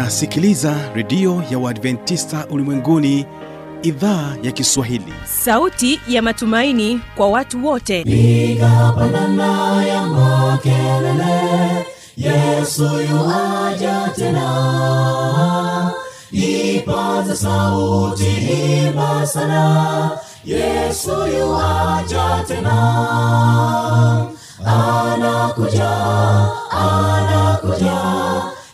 unasikiliza redio ya uadventista ulimwenguni idhaa ya kiswahili. Sauti ya matumaini kwa watu wote. Igapandana ya makelele yesu yuaja tena. Ipata sauti imba sana yesu yuaja tena. Anakuja anakuja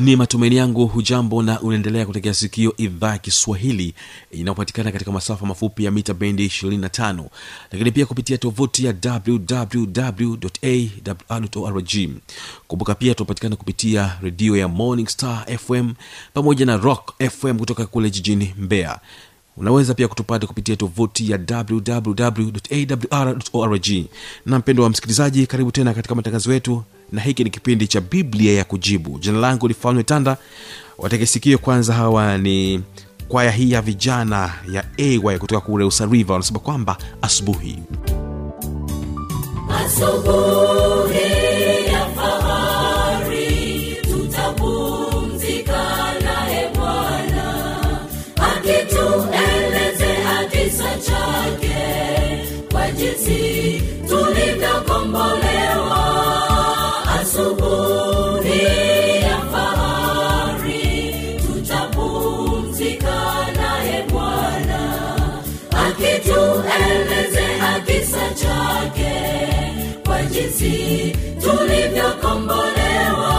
ni matumaini yangu hujambo na unaendelea kutegea sikio idhaa ya kiswahili inayopatikana katika masafa mafupi ya mita bendi 25 lakini pia kupitia tovuti ya wwwawrrg kumbuka pia tunapatikana kupitia redio ya morning star fm pamoja na rock fm kutoka kule jijini mbeya. Unaweza pia kutupata kupitia tovuti ya wwwawrorg na mpendo wa msikilizaji karibu tena katika matangazo yetu na hiki ni kipindi cha biblia ya kujibu. Jina langu lifanywe tanda. Wategesikio kwanza hawa ni kwaya hii ya vijana ya ay kutoka kule usariva wanasema kwamba asubuhi. Asubuhi kisa chake kwa jinsi tulivyokombolewa.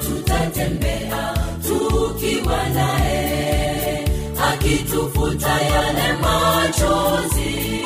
Tutatembea tukiwa naye akitufuta yale machozi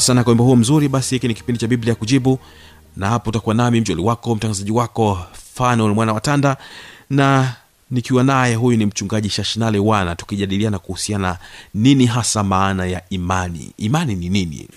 asante sana kwa wimbo huo mzuri. Basi hiki ni kipindi cha biblia kujibu na hapo utakuwa nami mjoli wako mtangazaji wako fanuel mwana watanda na nikiwa naye huyu ni mchungaji shashinale wana tukijadiliana kuhusiana nini hasa maana ya imani. Imani ni nini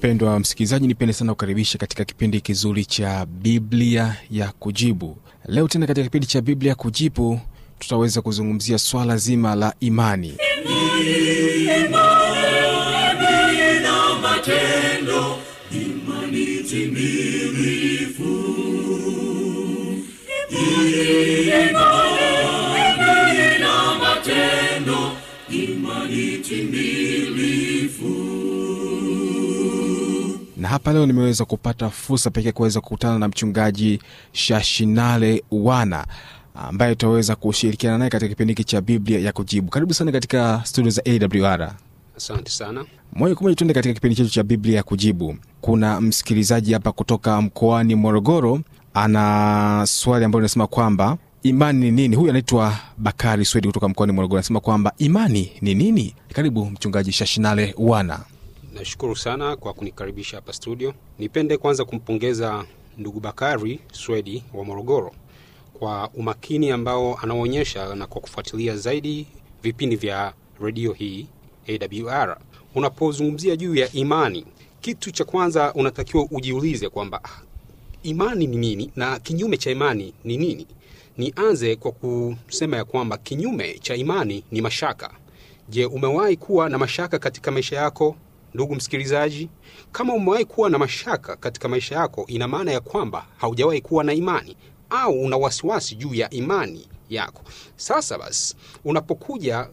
mpendwa msikilizaji nipende sana kukaribisha katika kipindi kizuri cha biblia ya kujibu leo tena katika kipindi cha biblia ya kujibu tutaweza kuzungumzia swala zima la imani na hapa leo nimeweza kupata fursa pekee kuweza kukutana na mchungaji shashinale wana ambaye tutaweza kushirikiana naye katika kipindi hiki cha biblia ya kujibu. Karibu sana katika studio za awr asante sana. Moja kwa moja tuende katika kipindi chetu cha biblia ya kujibu. Kuna msikilizaji hapa kutoka mkoani morogoro ana swali ambayo linasema kwamba imani ni nini? Huyu anaitwa bakari swedi kutoka mkoani morogoro anasema kwamba imani ni nini? Karibu mchungaji shashinale wana nashukuru sana kwa kunikaribisha hapa studio. Nipende kwanza kumpongeza ndugu bakari swedi wa morogoro kwa umakini ambao anaonyesha na kwa kufuatilia zaidi vipindi vya redio hii awr unapozungumzia juu ya imani kitu cha kwanza unatakiwa ujiulize kwamba ah, imani ni nini na kinyume cha imani ni nini? Nianze kwa kusema ya kwamba kinyume cha imani ni mashaka. Je umewahi kuwa na mashaka katika maisha yako ndugu msikilizaji kama umewahi kuwa na mashaka katika maisha yako ina maana ya kwamba haujawahi kuwa na imani au una wasiwasi juu ya imani yako. Sasa basi unapokuja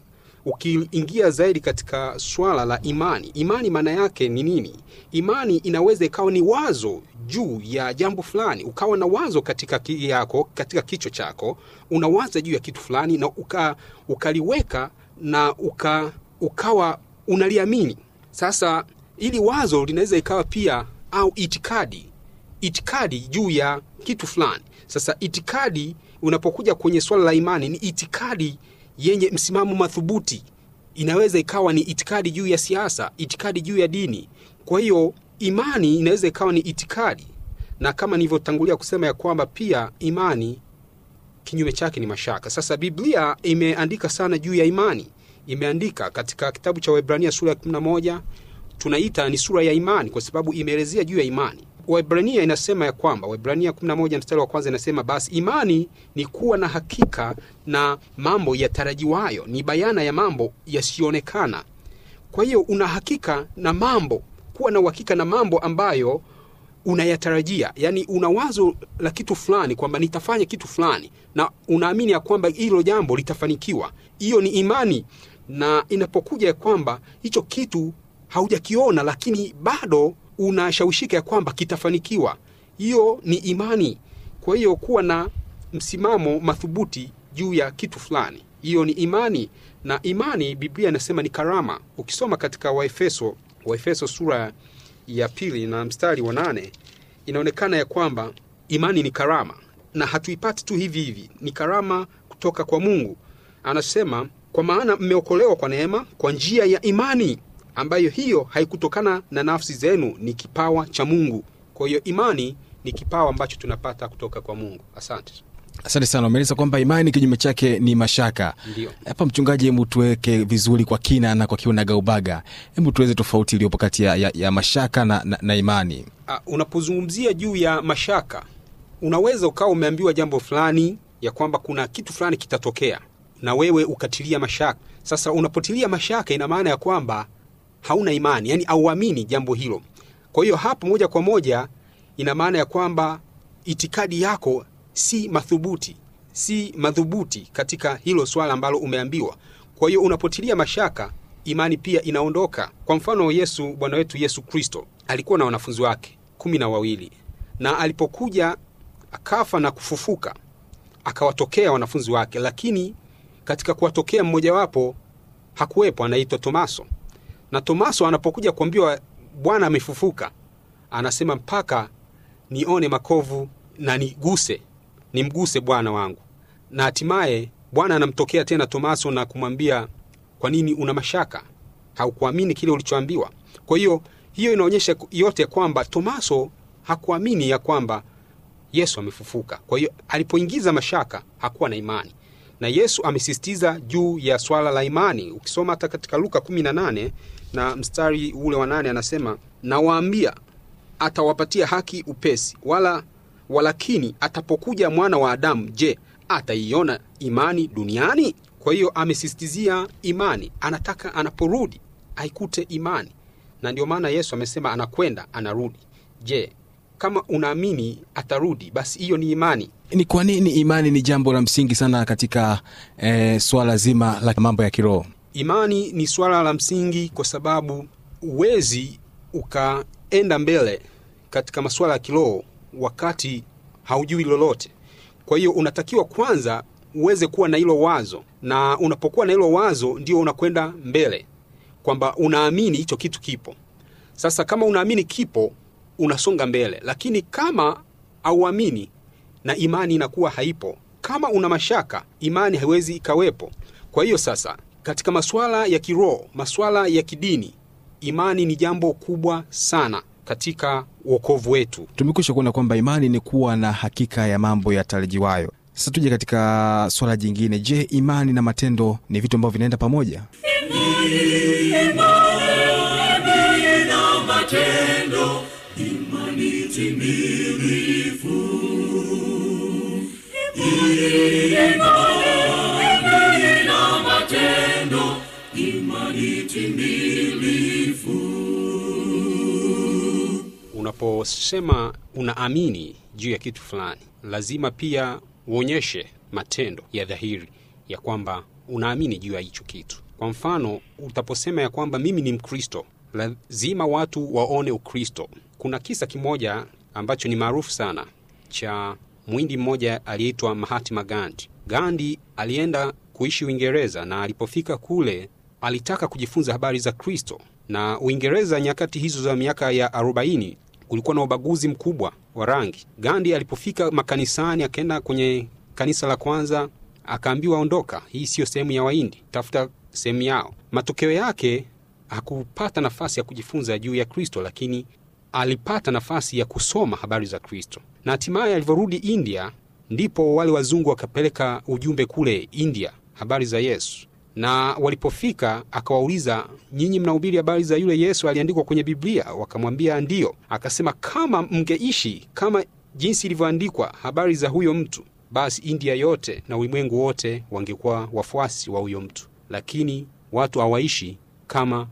ukiingia zaidi katika swala la imani imani maana yake ni nini? Imani inaweza ikawa ni wazo juu ya jambo fulani ukawa na wazo katika yako katika kichwa chako unawaza juu ya kitu fulani na uka, ukaliweka na uka, ukawa unaliamini sasa ili wazo linaweza ikawa pia au itikadi itikadi juu ya kitu fulani. Sasa itikadi unapokuja kwenye swala la imani ni itikadi yenye msimamo madhubuti inaweza ikawa ni itikadi juu ya siasa itikadi juu ya dini. Kwa hiyo imani inaweza ikawa ni itikadi. Na kama nilivyotangulia kusema ya kwamba pia imani kinyume chake ni mashaka. Sasa biblia imeandika sana juu ya imani imeandika katika kitabu cha Waebrania sura ya 11 tunaita ni sura ya imani kwa sababu imeelezea juu ya imani. Waebrania inasema ya kwamba Waebrania 11 mstari wa kwanza inasema basi imani ni kuwa na hakika na mambo yatarajiwayo ni bayana ya mambo yasiyoonekana kwa hiyo una hakika na mambo kuwa na uhakika na mambo ambayo unayatarajia. Yaani una wazo la kitu fulani kwamba nitafanya kitu fulani na unaamini ya kwamba hilo jambo litafanikiwa. Hiyo ni imani na inapokuja ya kwamba hicho kitu haujakiona lakini bado unashawishika ya kwamba kitafanikiwa. Hiyo ni imani. Kwa hiyo kuwa na msimamo mathubuti juu ya kitu fulani. Hiyo ni imani. Na imani biblia inasema ni karama. Ukisoma katika waefeso waefeso sura ya pili na mstari wa nane inaonekana ya kwamba imani ni karama. Na hatuipati tu hivi hivi. Ni karama kutoka kwa mungu. Anasema kwa maana mmeokolewa kwa neema kwa njia ya imani ambayo hiyo haikutokana na nafsi zenu ni kipawa cha mungu. Kwa hiyo imani ni kipawa ambacho tunapata kutoka kwa mungu. Asante. Asante sana umeeleza kwamba imani kinyume chake ni mashaka. Ndiyo. hapa mchungaji hebu tuweke vizuri kwa kina na kwa kiunagaubaga hebu tuweze tofauti iliyopo kati ya, ya, ya mashaka na, na, na imani. Uh, unapozungumzia juu ya mashaka unaweza ukawa umeambiwa jambo fulani ya kwamba kuna kitu fulani kitatokea na wewe ukatilia mashaka. Sasa unapotilia mashaka ina maana ya kwamba hauna imani yani auamini jambo hilo. Kwa hiyo hapo moja kwa moja ina maana ya kwamba itikadi yako si madhubuti si madhubuti katika hilo swala ambalo umeambiwa. Kwa hiyo unapotilia mashaka imani pia inaondoka. Kwa mfano yesu bwana wetu yesu kristo alikuwa na wanafunzi wake kumi na wawili. Na alipokuja akafa na kufufuka akawatokea wanafunzi wake lakini katika kuwatokea mmojawapo hakuwepo, anaitwa Tomaso. Na Tomaso anapokuja kuambiwa Bwana amefufuka, anasema mpaka nione makovu na niguse, nimguse Bwana wangu. Na hatimaye Bwana anamtokea tena Tomaso na kumwambia, kwa nini una mashaka? Haukuamini kile ulichoambiwa? Kwa hiyo hiyo inaonyesha yote kwamba Tomaso hakuamini ya kwamba Yesu amefufuka. Kwa hiyo alipoingiza mashaka hakuwa na imani, na Yesu amesisitiza juu ya swala la imani. Ukisoma hata katika Luka 18 na mstari ule wa nane anasema, nawaambia atawapatia haki upesi, wala walakini atapokuja mwana wa Adamu, je, ataiona imani duniani? Kwa hiyo amesisitizia imani, anataka anaporudi aikute imani, na ndio maana Yesu amesema anakwenda anarudi. Je, kama unaamini atarudi, basi hiyo ni imani. Ni kwa nini imani ni jambo la msingi sana katika e, swala zima la mambo ya kiroho? Imani ni swala la msingi kwa sababu huwezi ukaenda mbele katika masuala ya kiroho wakati haujui lolote. Kwa hiyo unatakiwa kwanza uweze kuwa na hilo wazo, na unapokuwa na hilo wazo ndio unakwenda mbele, kwamba unaamini hicho kitu kipo. Sasa kama unaamini kipo, unasonga mbele, lakini kama hauamini na imani inakuwa haipo. Kama una mashaka, imani haiwezi ikawepo. Kwa hiyo sasa, katika masuala ya kiroho, masuala ya kidini, imani ni jambo kubwa sana katika uokovu wetu. Tumekwisha kuona kwamba imani ni kuwa na hakika ya mambo yatarajiwayo. Sasa tuje katika swala jingine. Je, imani na matendo ni vitu ambavyo vinaenda pamoja? Unaposema unaamini juu ya kitu fulani, lazima pia uonyeshe matendo ya dhahiri ya kwamba unaamini juu ya hicho kitu. Kwa mfano, utaposema ya kwamba mimi ni Mkristo, lazima watu waone Ukristo. Kuna kisa kimoja ambacho ni maarufu sana cha mwindi mmoja aliyeitwa Mahatma Gandhi. Gandhi alienda kuishi Uingereza na alipofika kule alitaka kujifunza habari za Kristo. Na Uingereza nyakati hizo za miaka ya 40 kulikuwa na ubaguzi mkubwa wa rangi. Gandhi alipofika makanisani, akaenda kwenye kanisa la kwanza, akaambiwa ondoka, hii siyo sehemu ya Wahindi, tafuta sehemu yao. Matokeo yake hakupata nafasi ya kujifunza juu ya Kristo, lakini alipata nafasi ya kusoma habari za Kristo, na hatimaye alivyorudi India, ndipo wale wazungu wakapeleka ujumbe kule India, habari za Yesu. Na walipofika akawauliza, nyinyi mnahubiri habari za yule Yesu aliandikwa kwenye Biblia? Wakamwambia ndiyo. Akasema, kama mngeishi kama jinsi ilivyoandikwa habari za huyo mtu, basi India yote na ulimwengu wote wangekuwa wafuasi wa huyo mtu, lakini watu hawaishi kama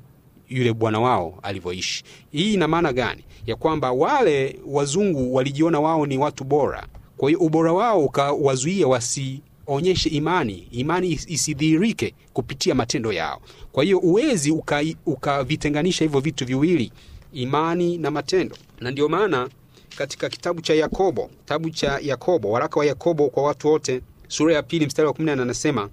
yule bwana wao alivyoishi. Hii ina maana gani? Ya kwamba wale wazungu walijiona wao ni watu bora, kwa hiyo ubora wao ukawazuia wasionyeshe imani, imani isidhihirike kupitia matendo yao. Kwa hiyo uwezi ukavitenganisha uka hivyo vitu viwili, imani na matendo, na ndio maana katika kitabu cha Yakobo, kitabu cha Yakobo, waraka wa Yakobo kwa watu wote, sura ya pili mstari wa 14 anasema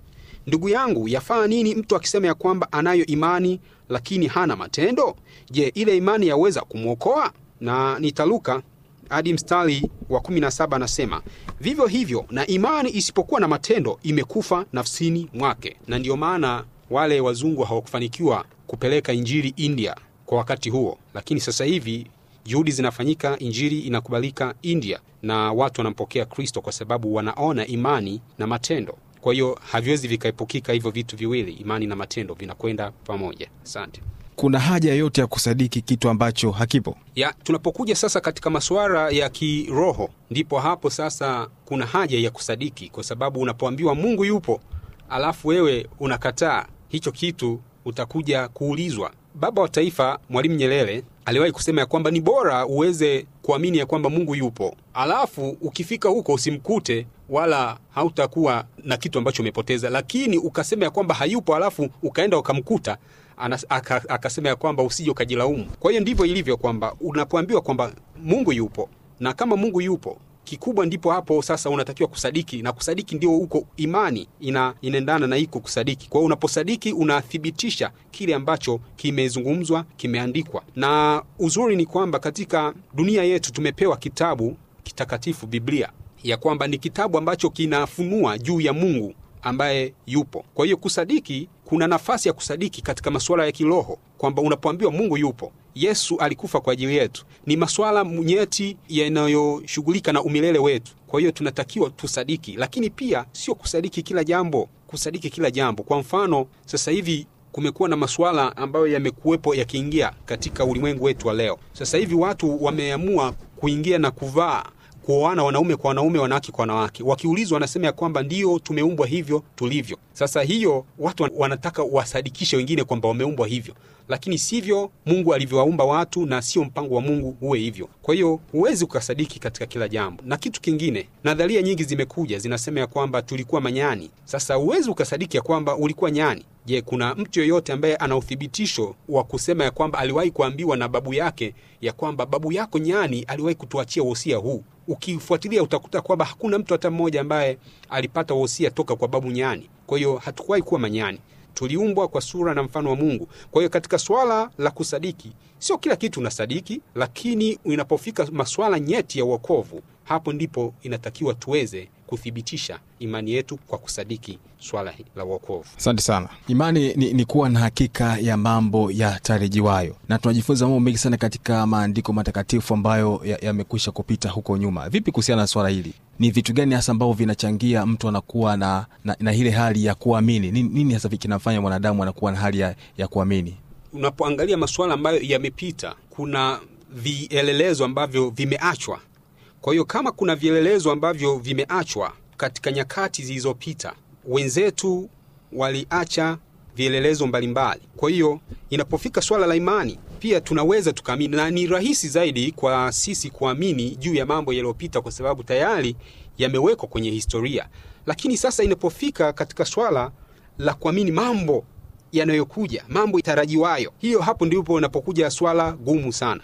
Ndugu yangu, yafaa nini mtu akisema ya kwamba anayo imani lakini hana matendo? Je, ile imani yaweza kumwokoa? Na nitaluka hadi mstari wa 17 anasema vivyo hivyo na imani isipokuwa na matendo imekufa nafsini mwake. Na ndiyo maana wale wazungu hawakufanikiwa kupeleka injili India kwa wakati huo, lakini sasa hivi juhudi zinafanyika, injili inakubalika India na watu wanampokea Kristo kwa sababu wanaona imani na matendo. Kwa hiyo haviwezi vikaepukika hivyo vitu viwili, imani na matendo vinakwenda pamoja. Asante. Kuna haja yote ya kusadiki kitu ambacho hakipo? Ya, tunapokuja sasa katika masuala ya kiroho, ndipo hapo sasa kuna haja ya kusadiki, kwa sababu unapoambiwa Mungu yupo alafu wewe unakataa hicho kitu, utakuja kuulizwa. Baba wa Taifa Mwalimu Nyerere aliwahi kusema ya kwamba ni bora uweze kuamini ya kwamba Mungu yupo, alafu ukifika huko usimkute wala hautakuwa na kitu ambacho umepoteza, lakini ukasema ya kwamba hayupo, alafu ukaenda ukamkuta akasema ya kwamba usije ukajilaumu. Kwa hiyo ndivyo ilivyo kwamba unapoambiwa kwamba Mungu yupo. Na kama Mungu yupo kikubwa ndipo hapo sasa unatakiwa kusadiki. Na kusadiki ndio huko imani ina inaendana na iko kusadiki. Kwa hiyo unaposadiki unathibitisha kile ambacho kimezungumzwa kimeandikwa. Na uzuri ni kwamba katika dunia yetu tumepewa kitabu kitakatifu biblia ya kwamba ni kitabu ambacho kinafunua juu ya mungu ambaye yupo. Kwa hiyo kusadiki kuna nafasi ya kusadiki katika masuala ya kiroho kwamba unapoambiwa mungu yupo yesu alikufa kwa ajili yetu. Ni masuala nyeti yanayoshughulika na umilele wetu. Kwa hiyo tunatakiwa tusadiki lakini pia sio kusadiki kila jambo kusadiki kila jambo. Kwa mfano sasa hivi kumekuwa na masuala ambayo yamekuwepo yakiingia katika ulimwengu wetu wa leo. Sasa hivi watu wameamua kuingia na kuvaa kuoana wanaume kwa wanaume wanawake kwa wanawake. Wakiulizwa wanasema ya kwamba ndio tumeumbwa hivyo tulivyo. Sasa hiyo watu wanataka wasadikishe wengine kwamba wameumbwa hivyo. Lakini sivyo mungu alivyowaumba watu na sio mpango wa mungu huwe hivyo. Kwa hiyo huwezi ukasadiki katika kila jambo. Na kitu kingine nadharia nyingi zimekuja zinasema ya kwamba tulikuwa manyani. Sasa huwezi ukasadiki ya kwamba ulikuwa nyani je kuna mtu yoyote ambaye ana uthibitisho wa kusema ya kwamba aliwahi kuambiwa na babu yake ya kwamba babu yako nyani aliwahi kutuachia wosia huu? Ukifuatilia utakuta kwamba hakuna mtu hata mmoja ambaye alipata wosia toka kwa babu nyani. Kwa hiyo hatukuwahi kuwa manyani. Tuliumbwa kwa sura na mfano wa mungu. Kwa hiyo katika swala la kusadiki sio kila kitu unasadiki lakini inapofika maswala nyeti ya uokovu hapo ndipo inatakiwa tuweze kuthibitisha imani yetu kwa kusadiki swala la uokovu asante sana. Imani ni, ni kuwa na hakika ya mambo yatarajiwayo na tunajifunza mambo mengi sana katika maandiko matakatifu ambayo yamekwisha ya kupita huko nyuma. Vipi kuhusiana na swala hili? Ni vitu gani hasa ambavyo vinachangia mtu anakuwa na, na, na ile hali ya kuamini? Nini, nini hasa kinafanya mwanadamu anakuwa na hali ya, ya kuamini? Unapoangalia masuala ambayo yamepita kuna vielelezo ambavyo vimeachwa kwa hiyo kama kuna vielelezo ambavyo vimeachwa katika nyakati zilizopita wenzetu waliacha vielelezo mbalimbali. Kwa hiyo inapofika swala la imani pia tunaweza tukaamini na ni rahisi zaidi kwa sisi kuamini juu ya mambo yaliyopita kwa sababu tayari yamewekwa kwenye historia. Lakini sasa inapofika katika swala la kuamini mambo yanayokuja mambo tarajiwayo hiyo hapo ndipo inapokuja swala gumu sana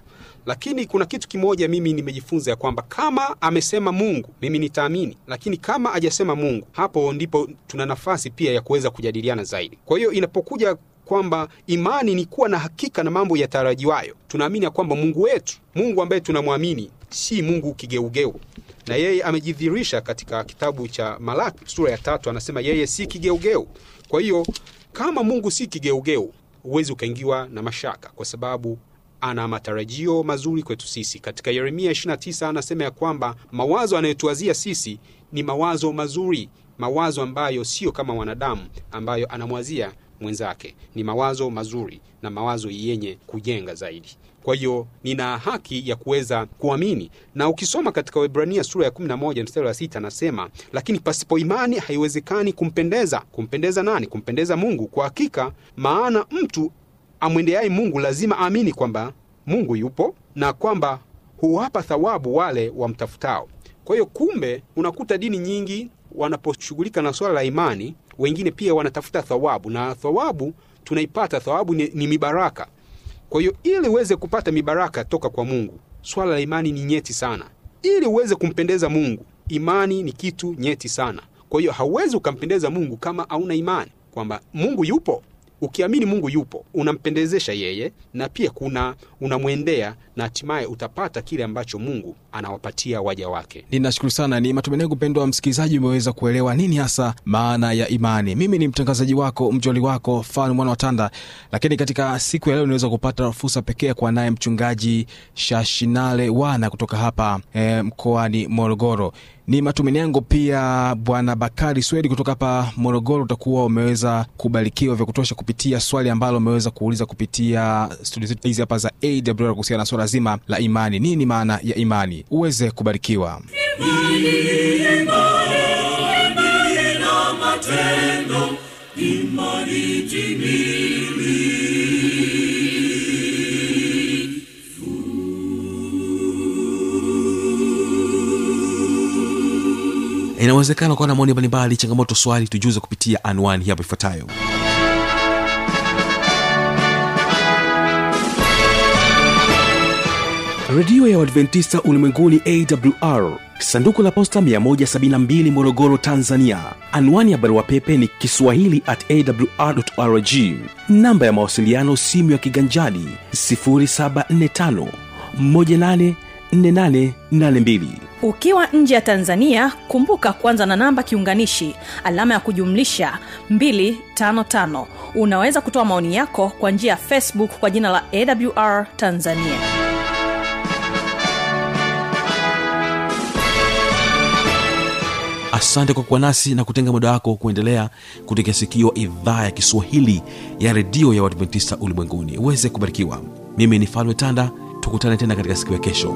lakini kuna kitu kimoja mimi nimejifunza ya kwamba kama amesema mungu mimi nitaamini. Lakini kama hajasema mungu hapo ndipo tuna nafasi pia ya kuweza kujadiliana zaidi. Kwa hiyo inapokuja kwamba imani ni kuwa na hakika na mambo yatarajiwayo tunaamini ya kwamba mungu wetu mungu ambaye tunamwamini si mungu kigeugeu. Na yeye amejidhihirisha katika kitabu cha malaki sura ya tatu anasema yeye si kigeugeu. Kwa hiyo kama mungu si kigeugeu huwezi ukaingiwa na mashaka kwa sababu ana matarajio mazuri kwetu sisi. Katika yeremia 29 anasema ya kwamba mawazo anayotuwazia sisi ni mawazo mazuri mawazo ambayo sio kama wanadamu ambayo anamwazia mwenzake. Ni mawazo mazuri na mawazo yenye kujenga zaidi. Kwa hiyo nina haki ya kuweza kuamini. Na ukisoma katika Waebrania sura ya 11 mstari wa 6 anasema lakini pasipo imani haiwezekani kumpendeza. Kumpendeza nani? Kumpendeza mungu. Kwa hakika maana mtu amwendeaye mungu lazima aamini kwamba mungu yupo na kwamba huwapa thawabu wale wamtafutao. Kwa hiyo kumbe unakuta dini nyingi wanaposhughulika na swala la imani wengine pia wanatafuta thawabu na thawabu tunaipata thawabu ni, ni mibaraka. Kwa hiyo ili uweze kupata mibaraka toka kwa mungu swala la imani ni nyeti sana. Ili uweze kumpendeza mungu imani ni kitu nyeti sana. Kwa hiyo hauwezi ukampendeza mungu kama hauna imani kwamba mungu yupo ukiamini mungu yupo unampendezesha yeye na pia kuna unamwendea na hatimaye utapata kile ambacho mungu anawapatia waja wake. Ninashukuru sana. Ni matumaini yangu mpendo wa msikilizaji umeweza kuelewa nini hasa maana ya imani. Mimi ni mtangazaji wako mjoli wako fan mwana watanda lakini katika siku ya leo niweza kupata fursa pekee kwa naye mchungaji shashinale wana kutoka hapa eh, mkoani morogoro ni matumaini yangu pia bwana bakari swedi kutoka hapa morogoro utakuwa umeweza kubarikiwa vya kutosha kupitia swali ambalo umeweza kuuliza kupitia studio zetu hizi hapa za awr kuhusiana na swala zima la imani. Nini maana ya imani? Uweze kubarikiwa. Na matendo. Imani inawezekana kuwa na maoni mbalimbali changamoto swali tujuze kupitia anwani hapo ifuatayo. Redio ya uadventista ulimwenguni awr sanduku la posta 172 morogoro tanzania. Anwani ya barua pepe ni kiswahili at awrrg namba ya mawasiliano simu ya kiganjadi 745 184882 ukiwa nje ya tanzania kumbuka kuanza na namba kiunganishi alama ya kujumlisha 255 unaweza kutoa maoni yako kwa njia ya facebook kwa jina la awr tanzania. Asante kwa kuwa nasi na kutenga muda wako kuendelea kutegea sikio idhaa ya kiswahili ya redio ya wadventista ulimwenguni. Uweze kubarikiwa. Mimi ni falme tanda tukutane tena katika siku ya kesho